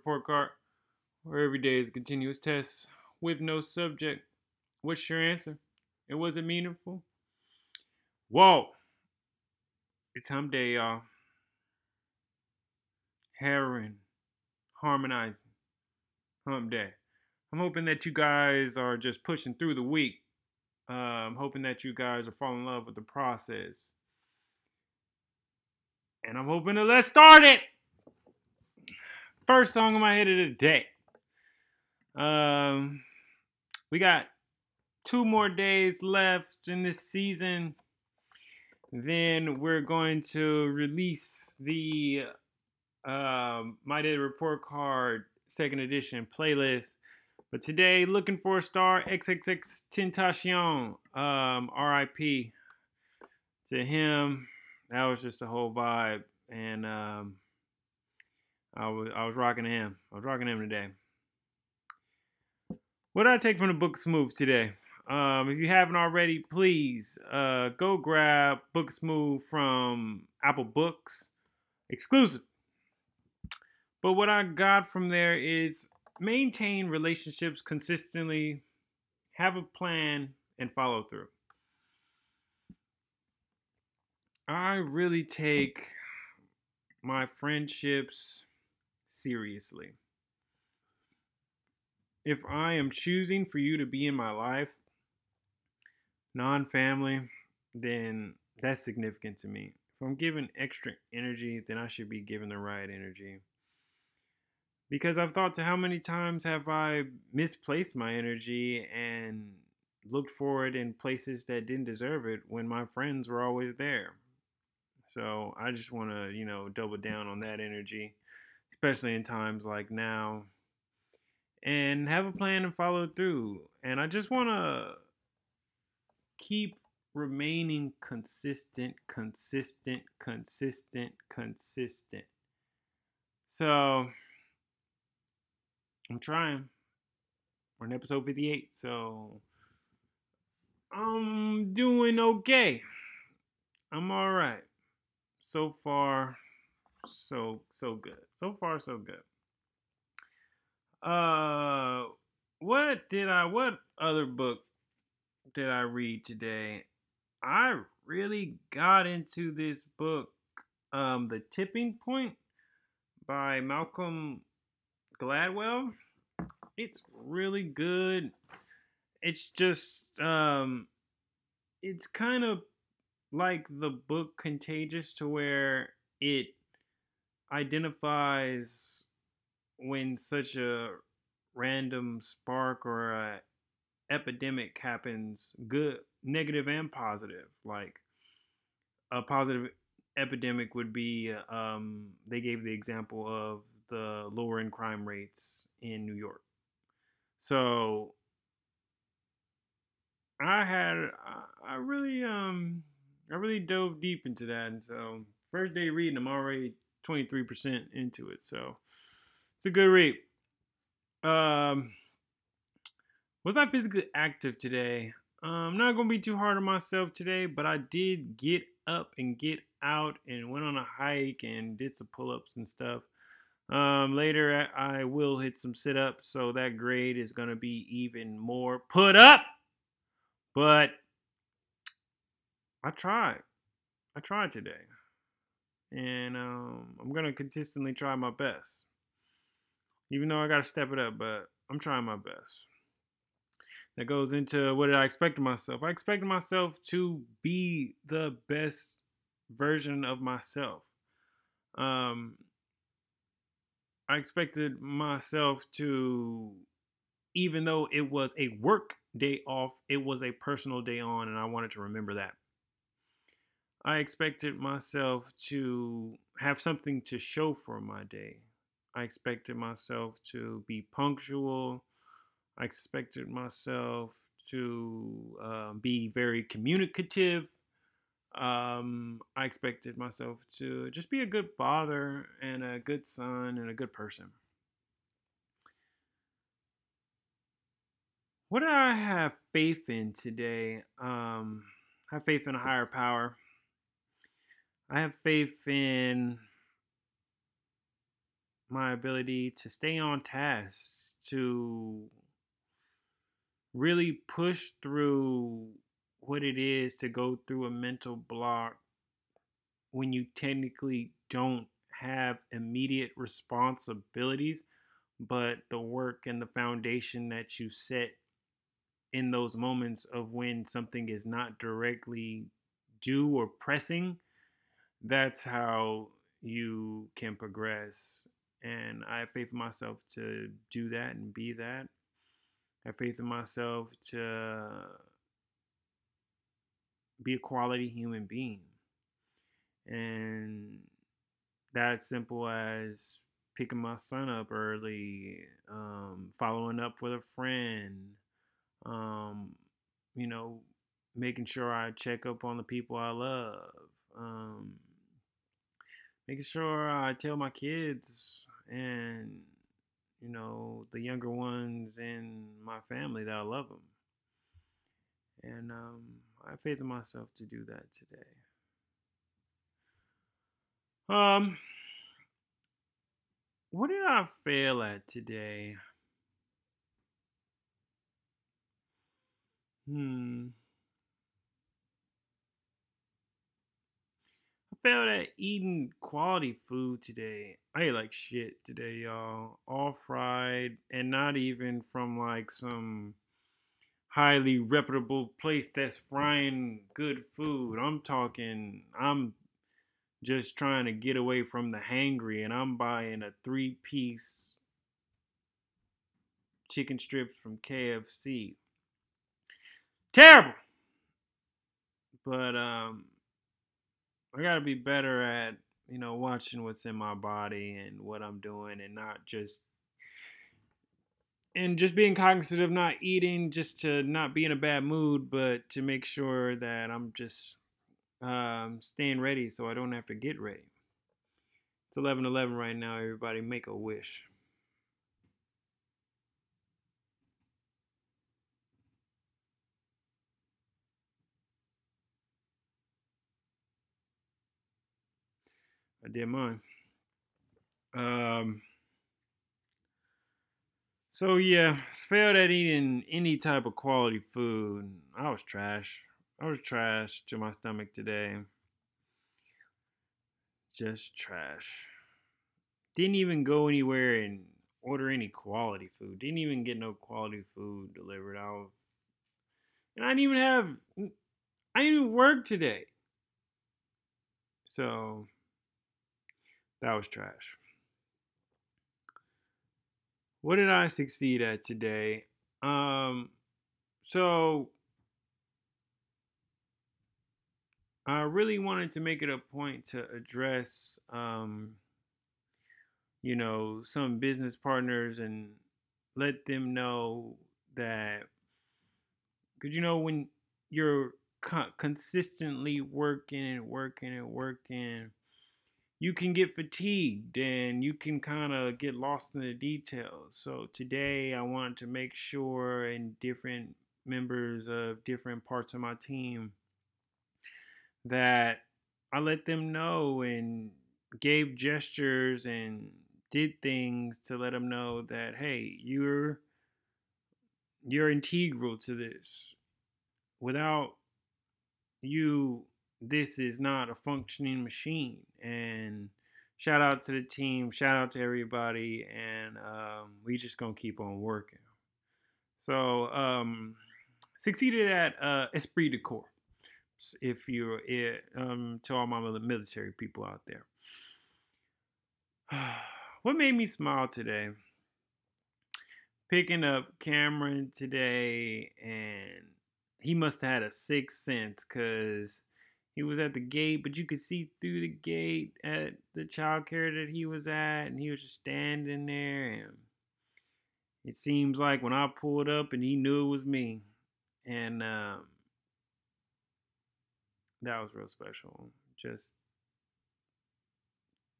report card, where every day is a continuous test with no subject. What's your answer? It meaningful? Whoa! It's hump day, y'all. Heroin, harmonizing, hump day. I'm hoping that you guys are just pushing through the week. Uh, I'm hoping that you guys are falling in love with the process. And I'm hoping to let's start it. First song in my head of the day. Um, we got two more days left in this season. Then we're going to release the um, My Day Report Card second edition playlist. But today, looking for a star, XXX Tentacion, um, RIP to him. That was just a whole vibe, and um, I was I was rocking him. I was rocking him today. What did I take from the book Smooth today? Um, if you haven't already, please uh, go grab Book Smooth from Apple Books, exclusive. But what I got from there is maintain relationships consistently, have a plan, and follow through. I really take my friendships seriously. If I am choosing for you to be in my life, non family, then that's significant to me. If I'm giving extra energy, then I should be giving the right energy. Because I've thought to how many times have I misplaced my energy and looked for it in places that didn't deserve it when my friends were always there. So I just want to, you know, double down on that energy, especially in times like now, and have a plan and follow through. And I just want to keep remaining consistent, consistent, consistent, consistent. So I'm trying. We're in episode 58, so I'm doing okay. I'm all right. So far, so so good. So far, so good. Uh, what did I? What other book did I read today? I really got into this book, um, The Tipping Point by Malcolm Gladwell. It's really good. It's just um it's kind of like the book Contagious to where it identifies when such a random spark or a epidemic happens, good, negative, and positive. Like a positive epidemic would be, um, they gave the example of the lowering crime rates in New York. So I had I really um I really dove deep into that, and so first day reading, I'm already 23% into it. So it's a good read. Um, was I physically active today? I'm um, not gonna be too hard on myself today, but I did get up and get out and went on a hike and did some pull-ups and stuff. Um, later, I will hit some sit ups, so that grade is going to be even more put up. But I tried. I tried today. And um, I'm to consistently try my best. Even though I got to step it up, but I'm trying my best. That goes into what did I expect of myself? I expected myself to be the best version of myself. Um, I expected myself to, even though it was a work day off, it was a personal day on, and I wanted to remember that. I expected myself to have something to show for my day. I expected myself to be punctual. I expected myself to uh, be very communicative um, I expected myself to just be a good father and a good son and a good person. What do I have faith in today? Um, I have faith in a higher power. I have faith in my ability to stay on task, to really push through what it is to go through a mental block when you technically don't have immediate responsibilities, but the work and the foundation that you set in those moments of when something is not directly due or pressing, that's how you can progress. And I have faith in myself to do that and be that. I have faith in myself to be a quality human being. And that simple as picking my son up early, um, following up with a friend, um, you know, making sure I check up on the people I love, um, making sure I tell my kids and you know the younger ones in my family that I love them, and um, I have faith in myself to do that today. Um, what did I fail at today? Hmm. Failed at eating quality food today. I ate like shit today, y'all. All fried and not even from like some highly reputable place that's frying good food. I'm talking, I'm just trying to get away from the hangry and I'm buying a three piece chicken strips from KFC. Terrible. But um I got to be better at, you know, watching what's in my body and what I'm doing and not just and just being cognizant of not eating just to not be in a bad mood, but to make sure that I'm just um, staying ready so I don't have to get ready. It's 11 11 right now. Everybody make a wish. I did mine. Um, so yeah, failed at eating any type of quality food. I was trash. I was trash to my stomach today. Just trash. Didn't even go anywhere and order any quality food. Didn't even get no quality food delivered. I was, and I didn't even have. I didn't even work today. So that was trash. What did I succeed at today? Um, so I really wanted to make it a point to address, um, you know, some business partners and let them know that, because you know, when you're co- consistently working and working and working, you can get fatigued and you can kind of get lost in the details. So today I wanted to make sure and different members of different parts of my team that I let them know and gave gestures and did things to let them know that hey, you're you're integral to this. Without you this is not a functioning machine. And shout out to the team, shout out to everybody, and um, we just gonna keep on working. So um, succeeded at uh, Esprit de Corps. If you're it, um, to all my military people out there, what made me smile today? Picking up Cameron today, and he must have had a sixth sense because he was at the gate, but you could see through the gate at the child care that he was at, and he was just standing there. And it seems like when I pulled up, and he knew it was me, and um, that was real special. Just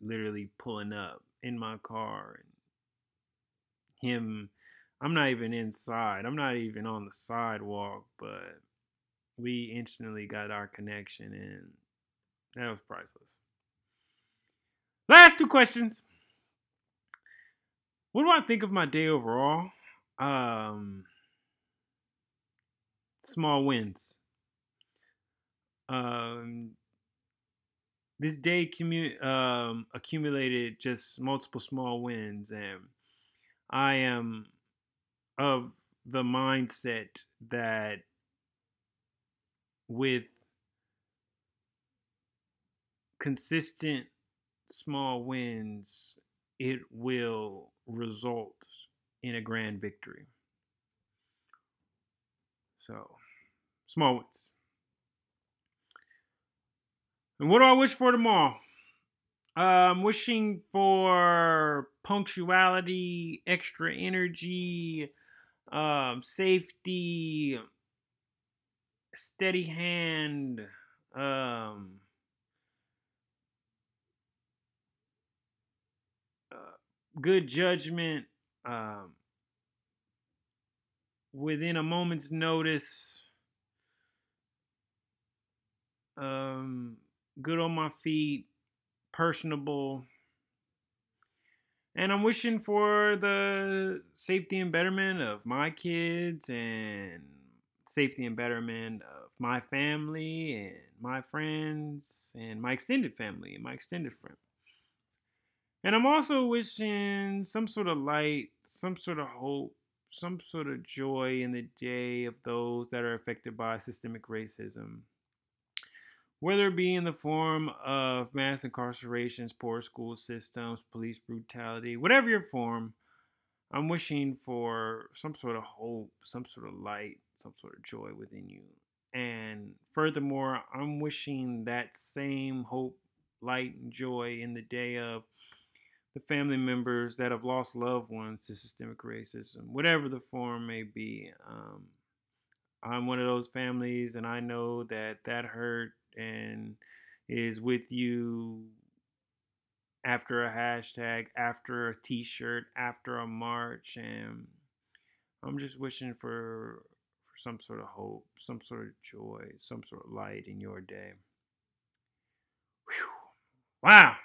literally pulling up in my car, and him. I'm not even inside. I'm not even on the sidewalk, but we instantly got our connection, and that was priceless. Last two questions. what do I think of my day overall? Um, small wins. Um, this day commu- um, accumulated just multiple small wins, and I am of the mindset that with consistent small wins, it will result in a grand victory. So, small wins. And what do I wish for tomorrow? I'm wishing for punctuality, extra energy, um, safety, steady hand, um, uh, good judgment, um, within a moment's notice, um, good on my feet, personable. And I'm wishing for the safety and betterment of my kids and safety and betterment of my family and my friends and my extended family and my extended friends. And I'm also wishing some sort of light, some sort of hope, some sort of joy in the day of those that are affected by systemic racism whether it be in the form of mass incarcerations, poor school systems, police brutality, whatever your form, I'm wishing for some sort of hope, some sort of light, some sort of joy within you. And furthermore, I'm wishing that same hope, light, and joy in the day of the family members that have lost loved ones to systemic racism, whatever the form may be. Um, I'm one of those families, and I know that that hurt and is with you after a hashtag, after a t shirt, after a march. And I'm just wishing for, for some sort of hope, some sort of joy, some sort of light in your day. Whew. Wow.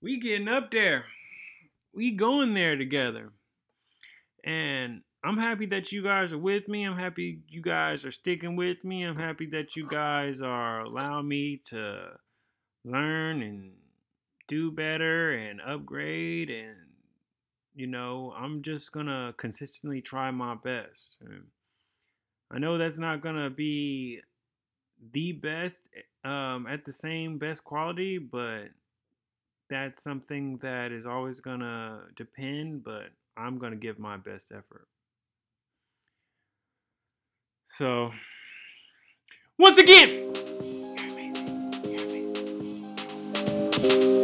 We getting up there. We going there together. And I'm happy that you guys are with me. I'm happy you guys are sticking with me. I'm happy that you guys are allowing me to learn and do better and upgrade and you know, I'm just going to consistently try my best. And I know that's not gonna be the best eh, um, at the same best quality, but that's something that is always gonna depend. But I'm gonna give my best effort. So, once again. You're amazing. You're amazing.